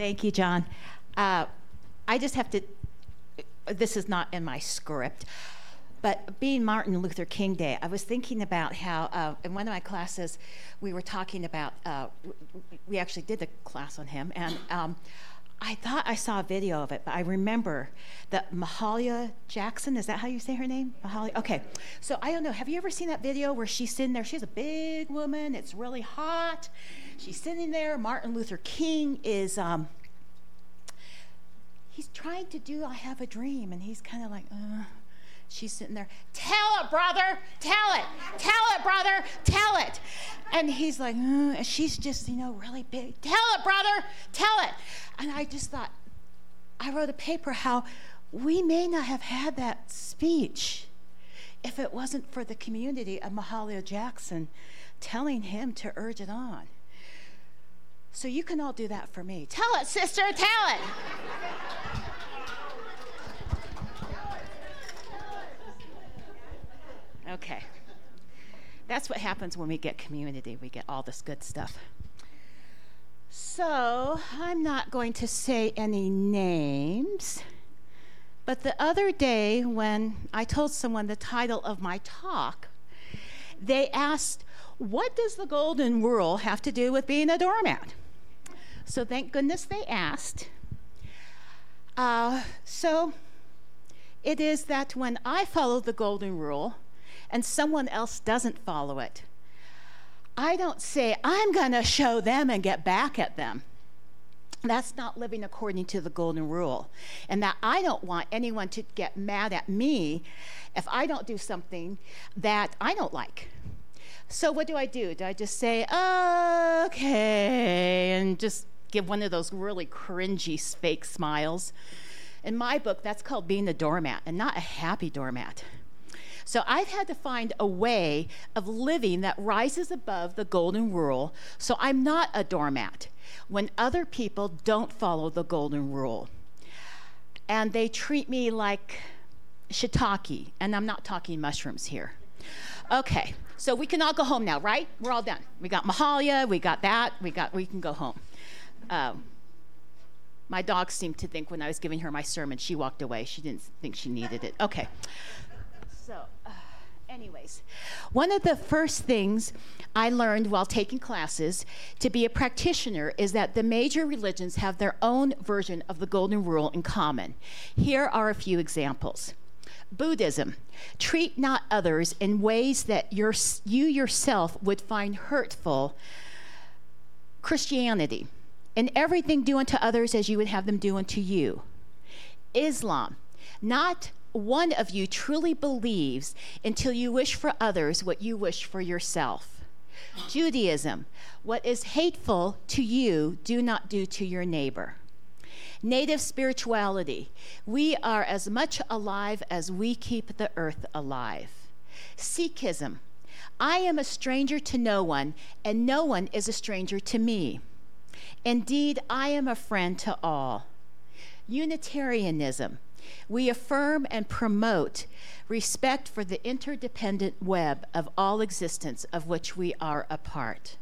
Thank you, John. Uh, I just have to, this is not in my script, but being Martin Luther King Day, I was thinking about how uh, in one of my classes we were talking about, uh, we actually did the class on him, and um, I thought I saw a video of it, but I remember that Mahalia Jackson, is that how you say her name? Mahalia? Okay. So I don't know. Have you ever seen that video where she's sitting there? She's a big woman. It's really hot. She's sitting there. Martin Luther King is, um, he's trying to do I Have a Dream, and he's kind of like, uh. She's sitting there, tell it, brother, tell it, tell it, brother, tell it. And he's like, uh, and she's just, you know, really big, tell it, brother, tell it. And I just thought, I wrote a paper how we may not have had that speech if it wasn't for the community of Mahalia Jackson telling him to urge it on. So you can all do that for me. Tell it, sister, tell it. Okay. That's what happens when we get community. We get all this good stuff. So, I'm not going to say any names, but the other day when I told someone the title of my talk, they asked, What does the golden rule have to do with being a doormat? So, thank goodness they asked. Uh, so, it is that when I follow the golden rule, and someone else doesn't follow it, I don't say, I'm going to show them and get back at them. That's not living according to the golden rule. And that I don't want anyone to get mad at me if I don't do something that I don't like. So, what do I do? Do I just say, okay, and just give one of those really cringy fake smiles? In my book, that's called being a doormat and not a happy doormat. So I've had to find a way of living that rises above the golden rule so I'm not a doormat when other people don't follow the golden rule. And they treat me like shiitake, and I'm not talking mushrooms here. Okay, so we can all go home now, right? We're all done. We got Mahalia, we got that, we got we can go home. Um, my dog seemed to think when I was giving her my sermon, she walked away. She didn't think she needed it. Okay. So, uh, anyways, one of the first things I learned while taking classes to be a practitioner is that the major religions have their own version of the Golden Rule in common. Here are a few examples. Buddhism. Treat not others in ways that your, you yourself would find hurtful. Christianity. In everything, do unto others as you would have them do unto you. Islam. Not one of you truly believes until you wish for others what you wish for yourself. Judaism, what is hateful to you, do not do to your neighbor. Native spirituality, we are as much alive as we keep the earth alive. Sikhism, I am a stranger to no one, and no one is a stranger to me. Indeed, I am a friend to all. Unitarianism, we affirm and promote respect for the interdependent web of all existence of which we are a part.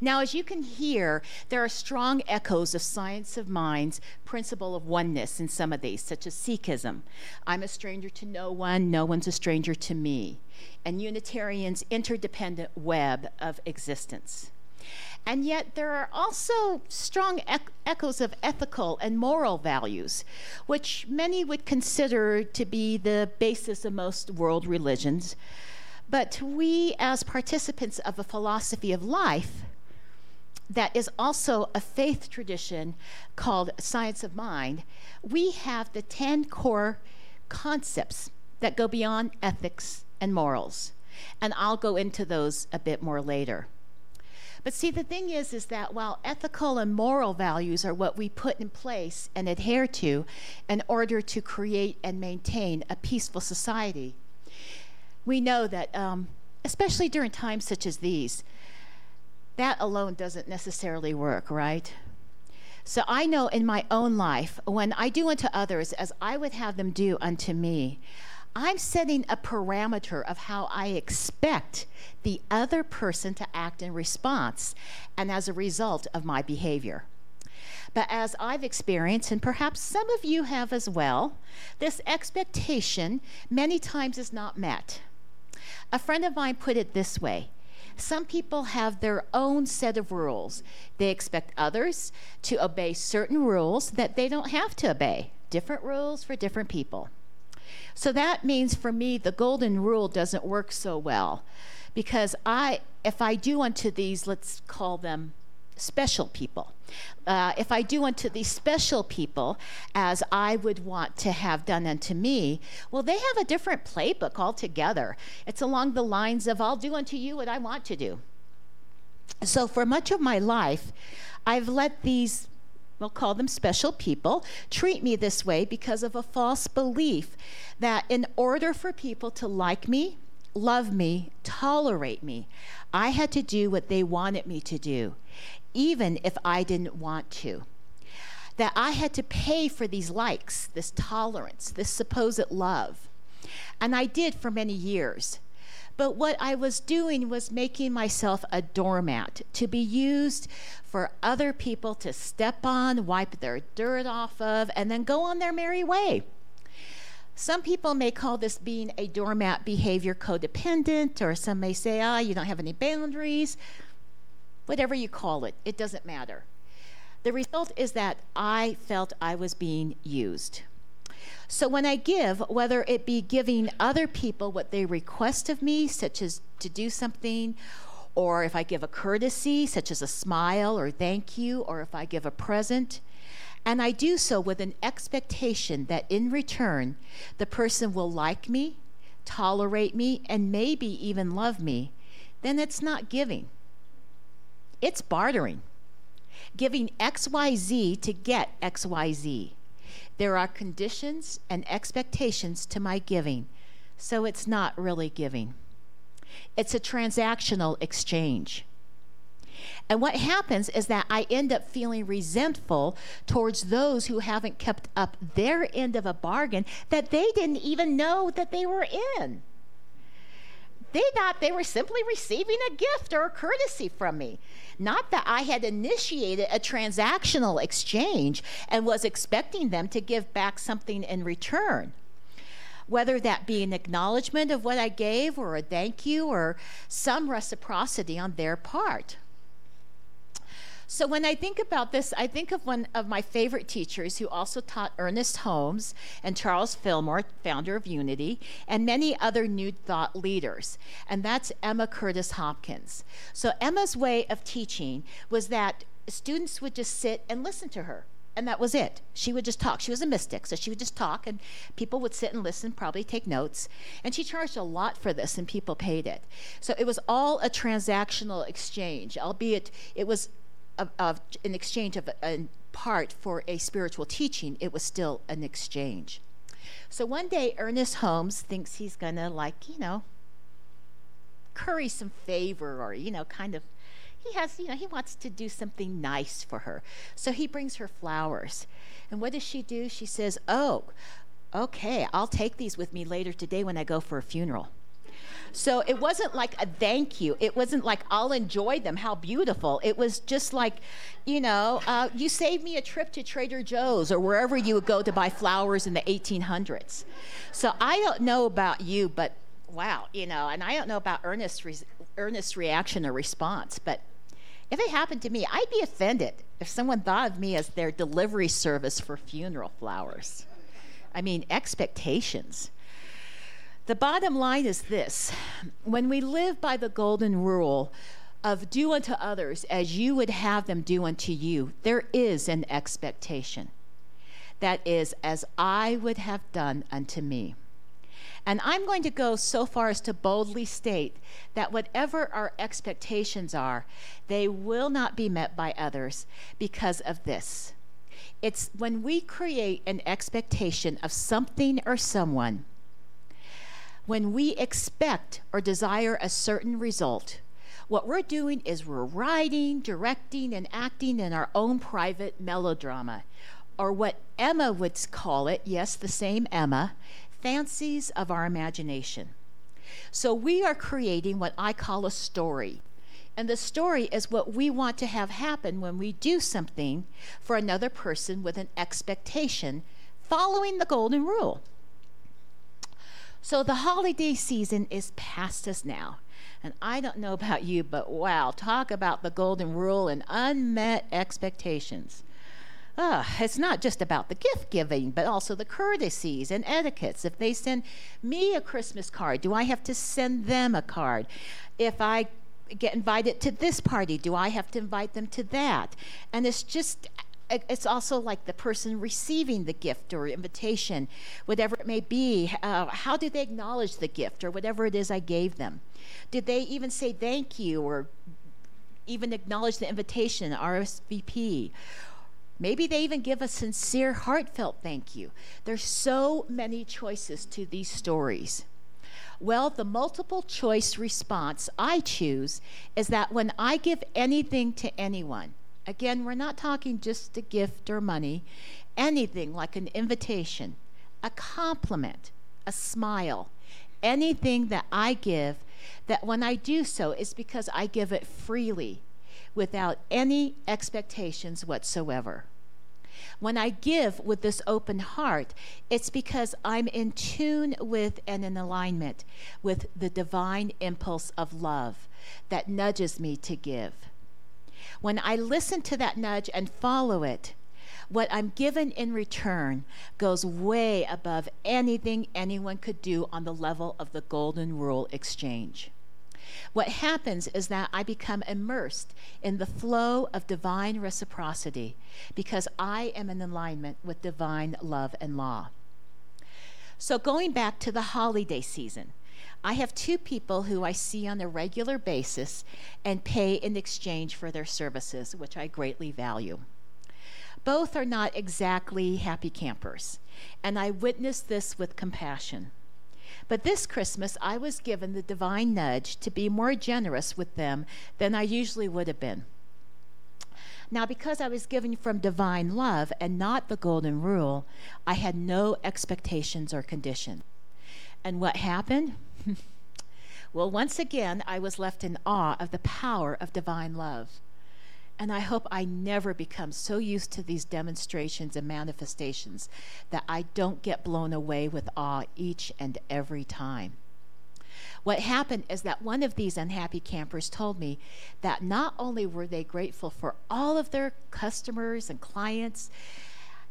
Now, as you can hear, there are strong echoes of science of mind's principle of oneness in some of these, such as Sikhism. I'm a stranger to no one, no one's a stranger to me. And Unitarian's interdependent web of existence. And yet, there are also strong ec- echoes of ethical and moral values, which many would consider to be the basis of most world religions. But we, as participants of a philosophy of life, that is also a faith tradition called Science of Mind, we have the 10 core concepts that go beyond ethics and morals. And I'll go into those a bit more later. But see, the thing is, is that while ethical and moral values are what we put in place and adhere to in order to create and maintain a peaceful society, we know that, um, especially during times such as these, that alone doesn't necessarily work, right? So I know in my own life, when I do unto others as I would have them do unto me, I'm setting a parameter of how I expect the other person to act in response and as a result of my behavior. But as I've experienced, and perhaps some of you have as well, this expectation many times is not met. A friend of mine put it this way some people have their own set of rules. They expect others to obey certain rules that they don't have to obey, different rules for different people. So that means for me, the golden rule doesn't work so well because I, if I do unto these, let's call them special people. Uh, if I do unto these special people as I would want to have done unto me, well, they have a different playbook altogether. It's along the lines of, I'll do unto you what I want to do. So for much of my life, I've let these we'll call them special people, treat me this way because of a false belief that in order for people to like me, love me, tolerate me, I had to do what they wanted me to do even if I didn't want to. That I had to pay for these likes, this tolerance, this supposed love. And I did for many years. But what I was doing was making myself a doormat to be used for other people to step on, wipe their dirt off of, and then go on their merry way. Some people may call this being a doormat behavior codependent, or some may say, ah, you don't have any boundaries whatever you call it, it doesn't matter. The result is that I felt I was being used. So when I give, whether it be giving other people what they request of me, such as to do something, or if I give a courtesy, such as a smile or thank you, or if I give a present, and I do so with an expectation that in return the person will like me, tolerate me, and maybe even love me, then it's not giving. It's bartering, giving XYZ to get XYZ. There are conditions and expectations to my giving, so it's not really giving. It's a transactional exchange. And what happens is that I end up feeling resentful towards those who haven't kept up their end of a bargain that they didn't even know that they were in. They thought they were simply receiving a gift or a courtesy from me. Not that I had initiated a transactional exchange and was expecting them to give back something in return. Whether that be an acknowledgement of what I gave, or a thank you, or some reciprocity on their part. So when I think about this, I think of one of my favorite teachers who also taught Ernest Holmes and Charles Fillmore, founder of Unity, and many other New Thought leaders, and that's Emma Curtis Hopkins. So Emma's way of teaching was that students would just sit and listen to her and that was it. She would just talk. She was a mystic, so she would just talk, and people would sit and listen, probably take notes. And she charged a lot for this, and people paid it. So it was all a transactional exchange, albeit it was of, of an exchange of a, part for a spiritual teaching, it was still an exchange. So one day, Ernest Holmes thinks he's going to, like, you know, curry some favor or, you know, kind of, he has, you know, he wants to do something nice for her. So he brings her flowers. And what does she do? She says, Oh, okay, I'll take these with me later today when I go for a funeral. So it wasn't like a thank you. It wasn't like I'll enjoy them. How beautiful. It was just like, you know, uh, you saved me a trip to Trader Joe's or wherever you would go to buy flowers in the 1800s. So I don't know about you, but wow, you know, and I don't know about Ernest's, re- Ernest's reaction or response, but if it happened to me, I'd be offended if someone thought of me as their delivery service for funeral flowers. I mean, expectations. The bottom line is this when we live by the golden rule of do unto others as you would have them do unto you, there is an expectation. That is, as I would have done unto me. And I'm going to go so far as to boldly state that whatever our expectations are, they will not be met by others because of this. It's when we create an expectation of something or someone when we expect or desire a certain result, what we're doing is we're writing, directing, and acting in our own private melodrama, or what Emma would call it, yes, the same Emma, fancies of our imagination. So we are creating what I call a story And the story is what we want to have happen when we do something for another person with an expectation, following the golden rule. So the holiday season is past us now. And I don't know about you, but wow, talk about the golden rule and unmet expectations. Uh, it's not just about the gift giving, but also the courtesies and etiquettes. If they send me a Christmas card, do I have to send them a card? If I get invited to this party, do I have to invite them to that? And it's just it's also like the person receiving the gift or invitation, whatever it may be. Uh, how do they acknowledge the gift or whatever it is I gave them? Did they even say thank you or even acknowledge the invitation, RSVP? Maybe they even give a sincere, heartfelt thank you. There's so many choices to these stories. Well, the multiple choice response I choose is that when I give anything to anyone, again, we're not talking just a gift or money, anything like an invitation, a compliment, a smile, anything that I give, that when I do so is because I give it freely without any expectations whatsoever. When I give with this open heart, it's because I'm in tune with and in alignment with the divine impulse of love that nudges me to give. When I listen to that nudge and follow it, what I'm given in return goes way above anything anyone could do on the level of the Golden Rule exchange. What happens is that I become immersed in the flow of divine reciprocity because I am in alignment with divine love and law. So, going back to the holiday season, I have two people who I see on a regular basis and pay in exchange for their services, which I greatly value. Both are not exactly happy campers, and I witness this with compassion. But this Christmas, I was given the divine nudge to be more generous with them than I usually would have been. Now, because I was given from divine love and not the golden rule, I had no expectations or conditions. And what happened? well, once again, I was left in awe of the power of divine love. And I hope I never become so used to these demonstrations and manifestations that I don't get blown away with awe each and every time. What happened is that one of these unhappy campers told me that not only were they grateful for all of their customers and clients,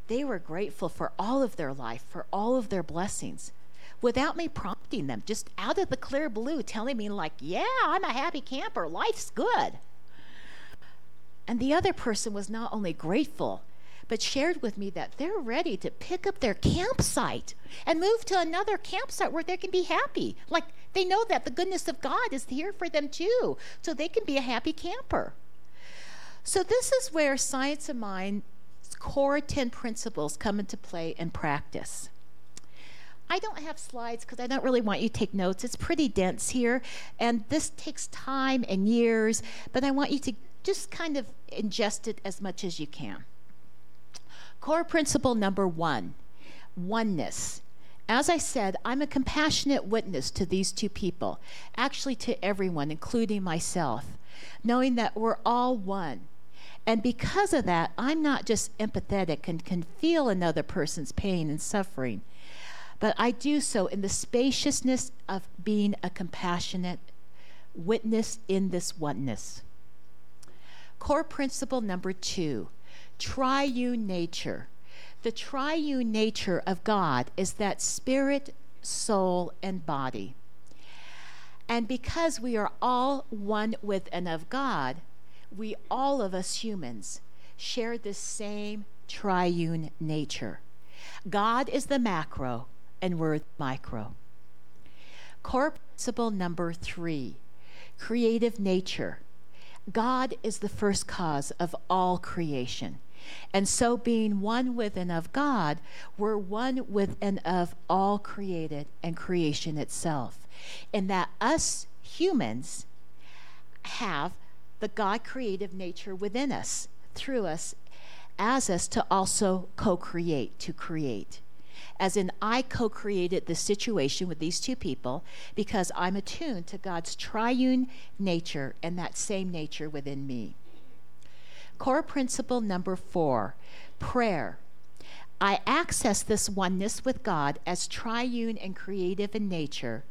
they were grateful for all of their life, for all of their blessings, without me prompting them, just out of the clear blue, telling me, like, yeah, I'm a happy camper, life's good. And the other person was not only grateful, but shared with me that they're ready to pick up their campsite and move to another campsite where they can be happy. Like they know that the goodness of God is here for them too, so they can be a happy camper. So, this is where Science of Mind's core 10 principles come into play in practice. I don't have slides because I don't really want you to take notes. It's pretty dense here, and this takes time and years, but I want you to just kind of ingest it as much as you can. Core principle number one oneness. As I said, I'm a compassionate witness to these two people, actually to everyone, including myself, knowing that we're all one. And because of that, I'm not just empathetic and can feel another person's pain and suffering, but I do so in the spaciousness of being a compassionate witness in this oneness. Core principle number two triune nature. The triune nature of God is that spirit, soul, and body. And because we are all one with and of God, we, all of us humans, share the same triune nature. God is the macro, and we're micro. Core principle number three creative nature. God is the first cause of all creation. And so, being one with and of God, we're one with and of all created and creation itself. In that us humans have the God creative nature within us, through us, as us to also co create, to create. As in I co created the situation with these two people because I'm attuned to God's triune nature and that same nature within me. Core principle number four prayer. I access this oneness with God as triune and creative in nature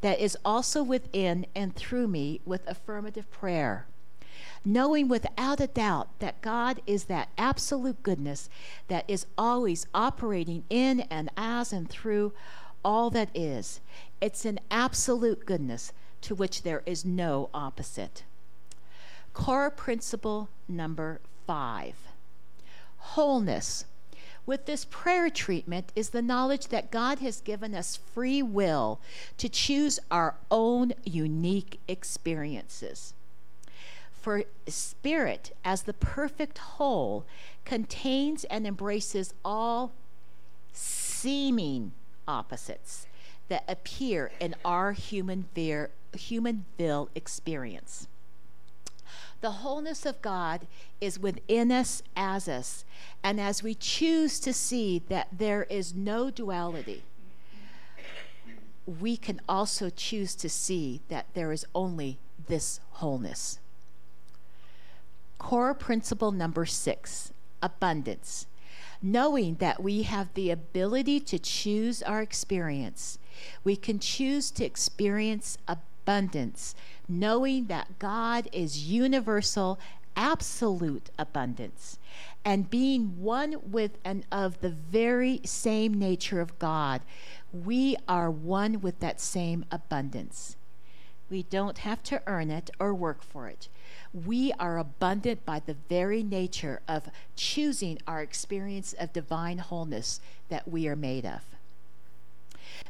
that is also within and through me with affirmative prayer knowing without a doubt that God is that absolute goodness that is always operating in and as and through all that is. It's an absolute goodness to which there is no opposite. Core principle number five wholeness. With this prayer treatment is the knowledge that God has given us free will to choose our own unique experiences. For spirit, as the perfect whole, contains and embraces all seeming opposites that appear in our human, veer, human will experience. The wholeness of God is within us as us, and as we choose to see that there is no duality, we can also choose to see that there is only this wholeness. Core principle number six abundance. Knowing that we have the ability to choose our experience, we can choose to experience abundance, knowing that God is universal, absolute abundance, and being one with and of the very same nature of God, we are one with that same abundance. We don't have to earn it or work for it we are abundant by the very nature of choosing our experience of divine wholeness that we are made of.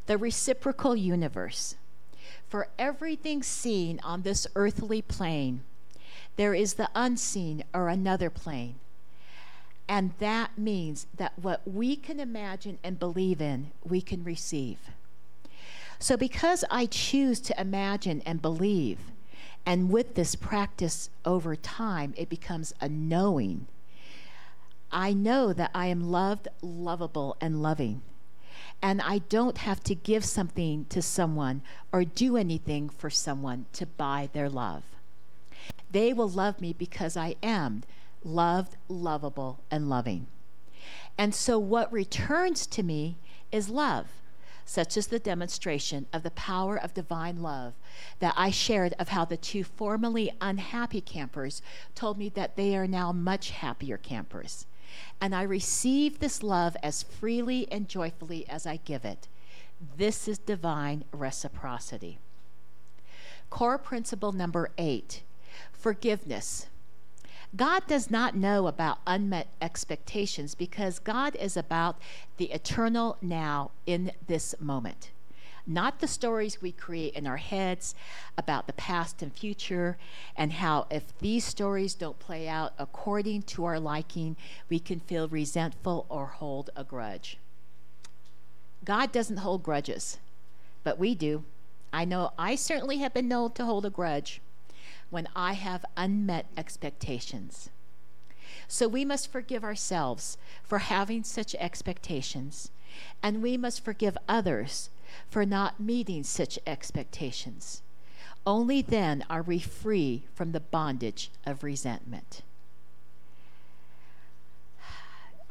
The reciprocal universe. For everything seen on this earthly plane, there is the unseen or another plane. And that means that what we can imagine and believe in, we can receive. So, because I choose to imagine and believe, and with this practice over time, it becomes a knowing. I know that I am loved, lovable, and loving. And I don't have to give something to someone or do anything for someone to buy their love. They will love me because I am loved, lovable, and loving. And so what returns to me is love such as the demonstration of the power of divine love that I shared of how the two formerly unhappy campers told me that they are now much happier campers. And I receive this love as freely and joyfully as I give it. This is divine reciprocity. Core principle number eight forgiveness. God does not know about unmet expectations because God is about the eternal now in this moment. Not the stories we create in our heads about the past and future, and how if these stories don't play out according to our liking, we can feel resentful or hold a grudge. God doesn't hold grudges, but we do. I know I certainly have been known to hold a grudge when I have unmet expectations. So we must forgive ourselves for having such expectations, and we must forgive others for not meeting such expectations. Only then are we free from the bondage of resentment.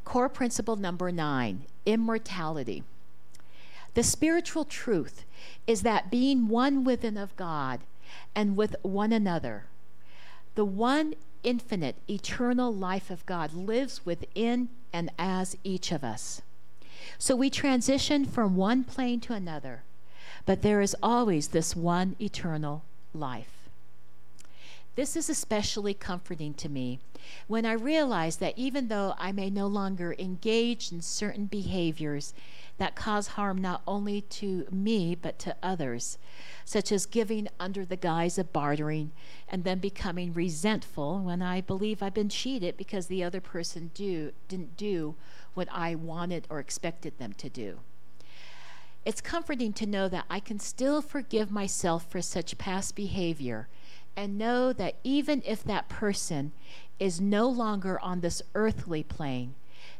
Core principle number nine immortality. The spiritual truth is that being one within of God and with one another. The one infinite, eternal life of God lives within and as each of us. So we transition from one plane to another, but there is always this one eternal life. This is especially comforting to me when I realize that even though I may no longer engage in certain behaviors that cause harm not only to me but to others, such as giving under the guise of bartering and then becoming resentful when I believe I've been cheated because the other person do, didn't do what I wanted or expected them to do. It's comforting to know that I can still forgive myself for such past behavior and know that even if that person is no longer on this earthly plane,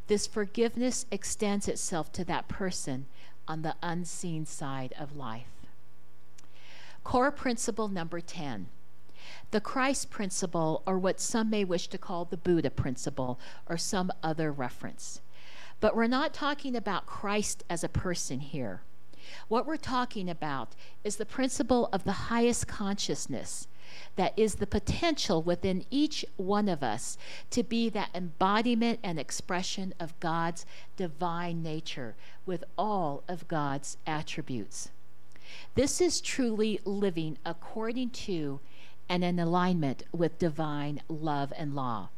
this forgiveness extends itself to that person on the unseen side of life. Core principle number 10 the Christ principle, or what some may wish to call the Buddha principle, or some other reference. But we're not talking about Christ as a person here. What we're talking about is the principle of the highest consciousness that is the potential within each one of us to be that embodiment and expression of God's divine nature with all of God's attributes. This is truly living according to and in alignment with divine love and law,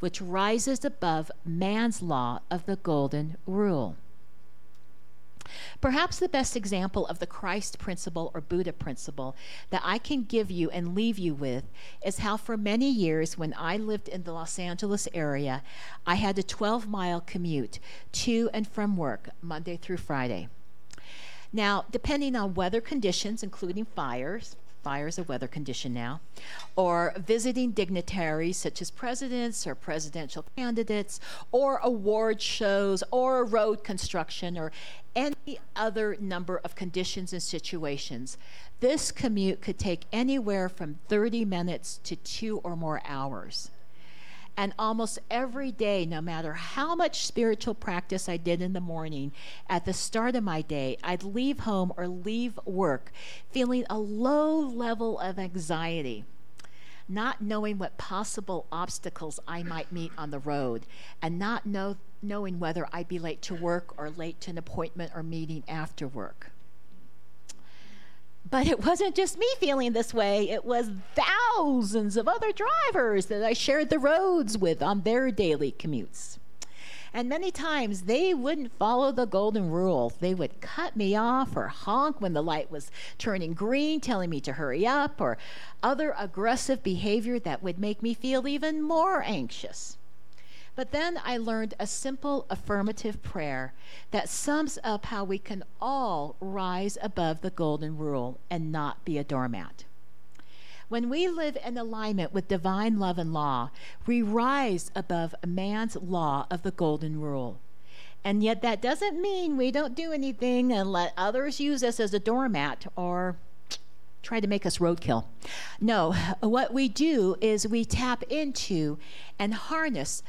which rises above man's law of the golden rule. Perhaps the best example of the Christ principle or Buddha principle that I can give you and leave you with is how, for many years, when I lived in the Los Angeles area, I had a 12 mile commute to and from work Monday through Friday. Now, depending on weather conditions, including fires, fire is a weather condition now, or visiting dignitaries such as presidents or presidential candidates, or award shows, or road construction, or any other number of conditions and situations. This commute could take anywhere from 30 minutes to two or more hours. And almost every day, no matter how much spiritual practice I did in the morning, at the start of my day, I'd leave home or leave work feeling a low level of anxiety, not knowing what possible obstacles I might meet on the road, and not know, knowing whether I'd be late to work or late to an appointment or meeting after work. But it wasn't just me feeling this way, it was thousands of other drivers that I shared the roads with on their daily commutes. And many times they wouldn't follow the golden rule. They would cut me off or honk when the light was turning green, telling me to hurry up, or other aggressive behavior that would make me feel even more anxious. But then I learned a simple affirmative prayer that sums up how we can all rise above the golden rule and not be a doormat. When we live in alignment with divine love and law, we rise above man's law of the golden rule. And yet, that doesn't mean we don't do anything and let others use us as a doormat or try to make us roadkill. No, what we do is we tap into and harness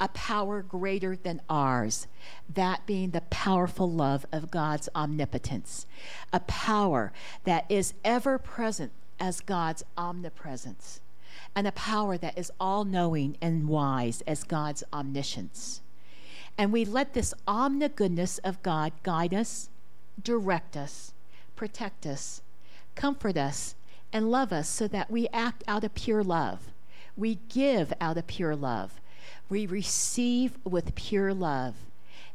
a power greater than ours, that being the powerful love of God's omnipotence, a power that is ever present as God's omnipresence, and a power that is all knowing and wise as God's omniscience. And we let this omnigoodness of God guide us, direct us, protect us, comfort us, and love us so that we act out of pure love. We give out of pure love we receive with pure love,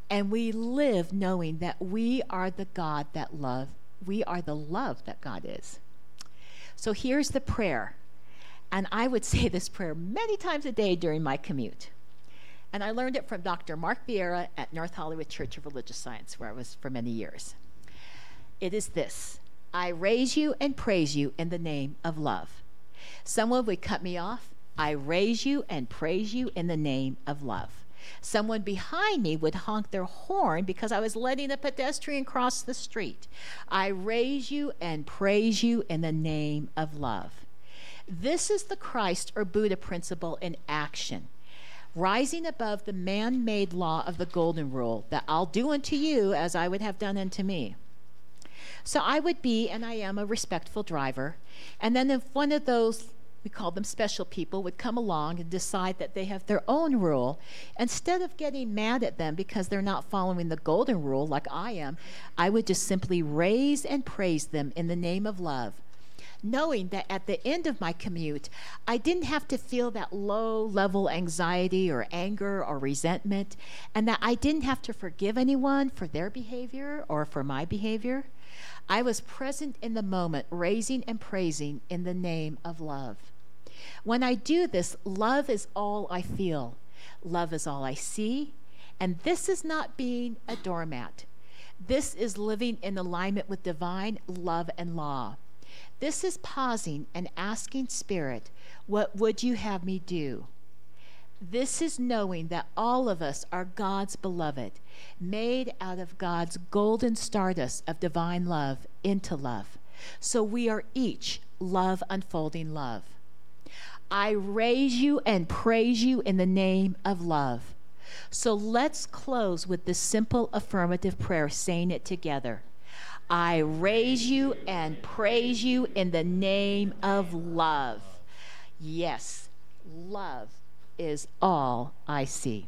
and we live knowing that we are the God that love. We are the love that God is. So here's the prayer. And I would say this prayer many times a day during my commute. And I learned it from Dr. Mark Vieira at North Hollywood Church of Religious Science, where I was for many years. It is this I raise you and praise you in the name of love. Someone would cut me off, I raise you and praise you in the name of love. Someone behind me would honk their horn because I was letting a pedestrian cross the street. I raise you and praise you in the name of love. This is the Christ or Buddha principle in action, rising above the man made law of the golden rule that I'll do unto you as I would have done unto me. So I would be, and I am, a respectful driver. And then if one of those we call them special people, would come along and decide that they have their own rule. Instead of getting mad at them because they're not following the golden rule like I am, I would just simply raise and praise them in the name of love. Knowing that at the end of my commute, I didn't have to feel that low level anxiety or anger or resentment, and that I didn't have to forgive anyone for their behavior or for my behavior. I was present in the moment, raising and praising in the name of love. When I do this, love is all I feel, love is all I see, and this is not being a doormat. This is living in alignment with divine love and law. This is pausing and asking Spirit, What would you have me do? This is knowing that all of us are God's beloved, made out of God's golden stardust of divine love into love. So we are each love unfolding love. I raise you and praise you in the name of love. So let's close with this simple affirmative prayer, saying it together. I raise you and praise you in the name of love. Yes, love is all I see.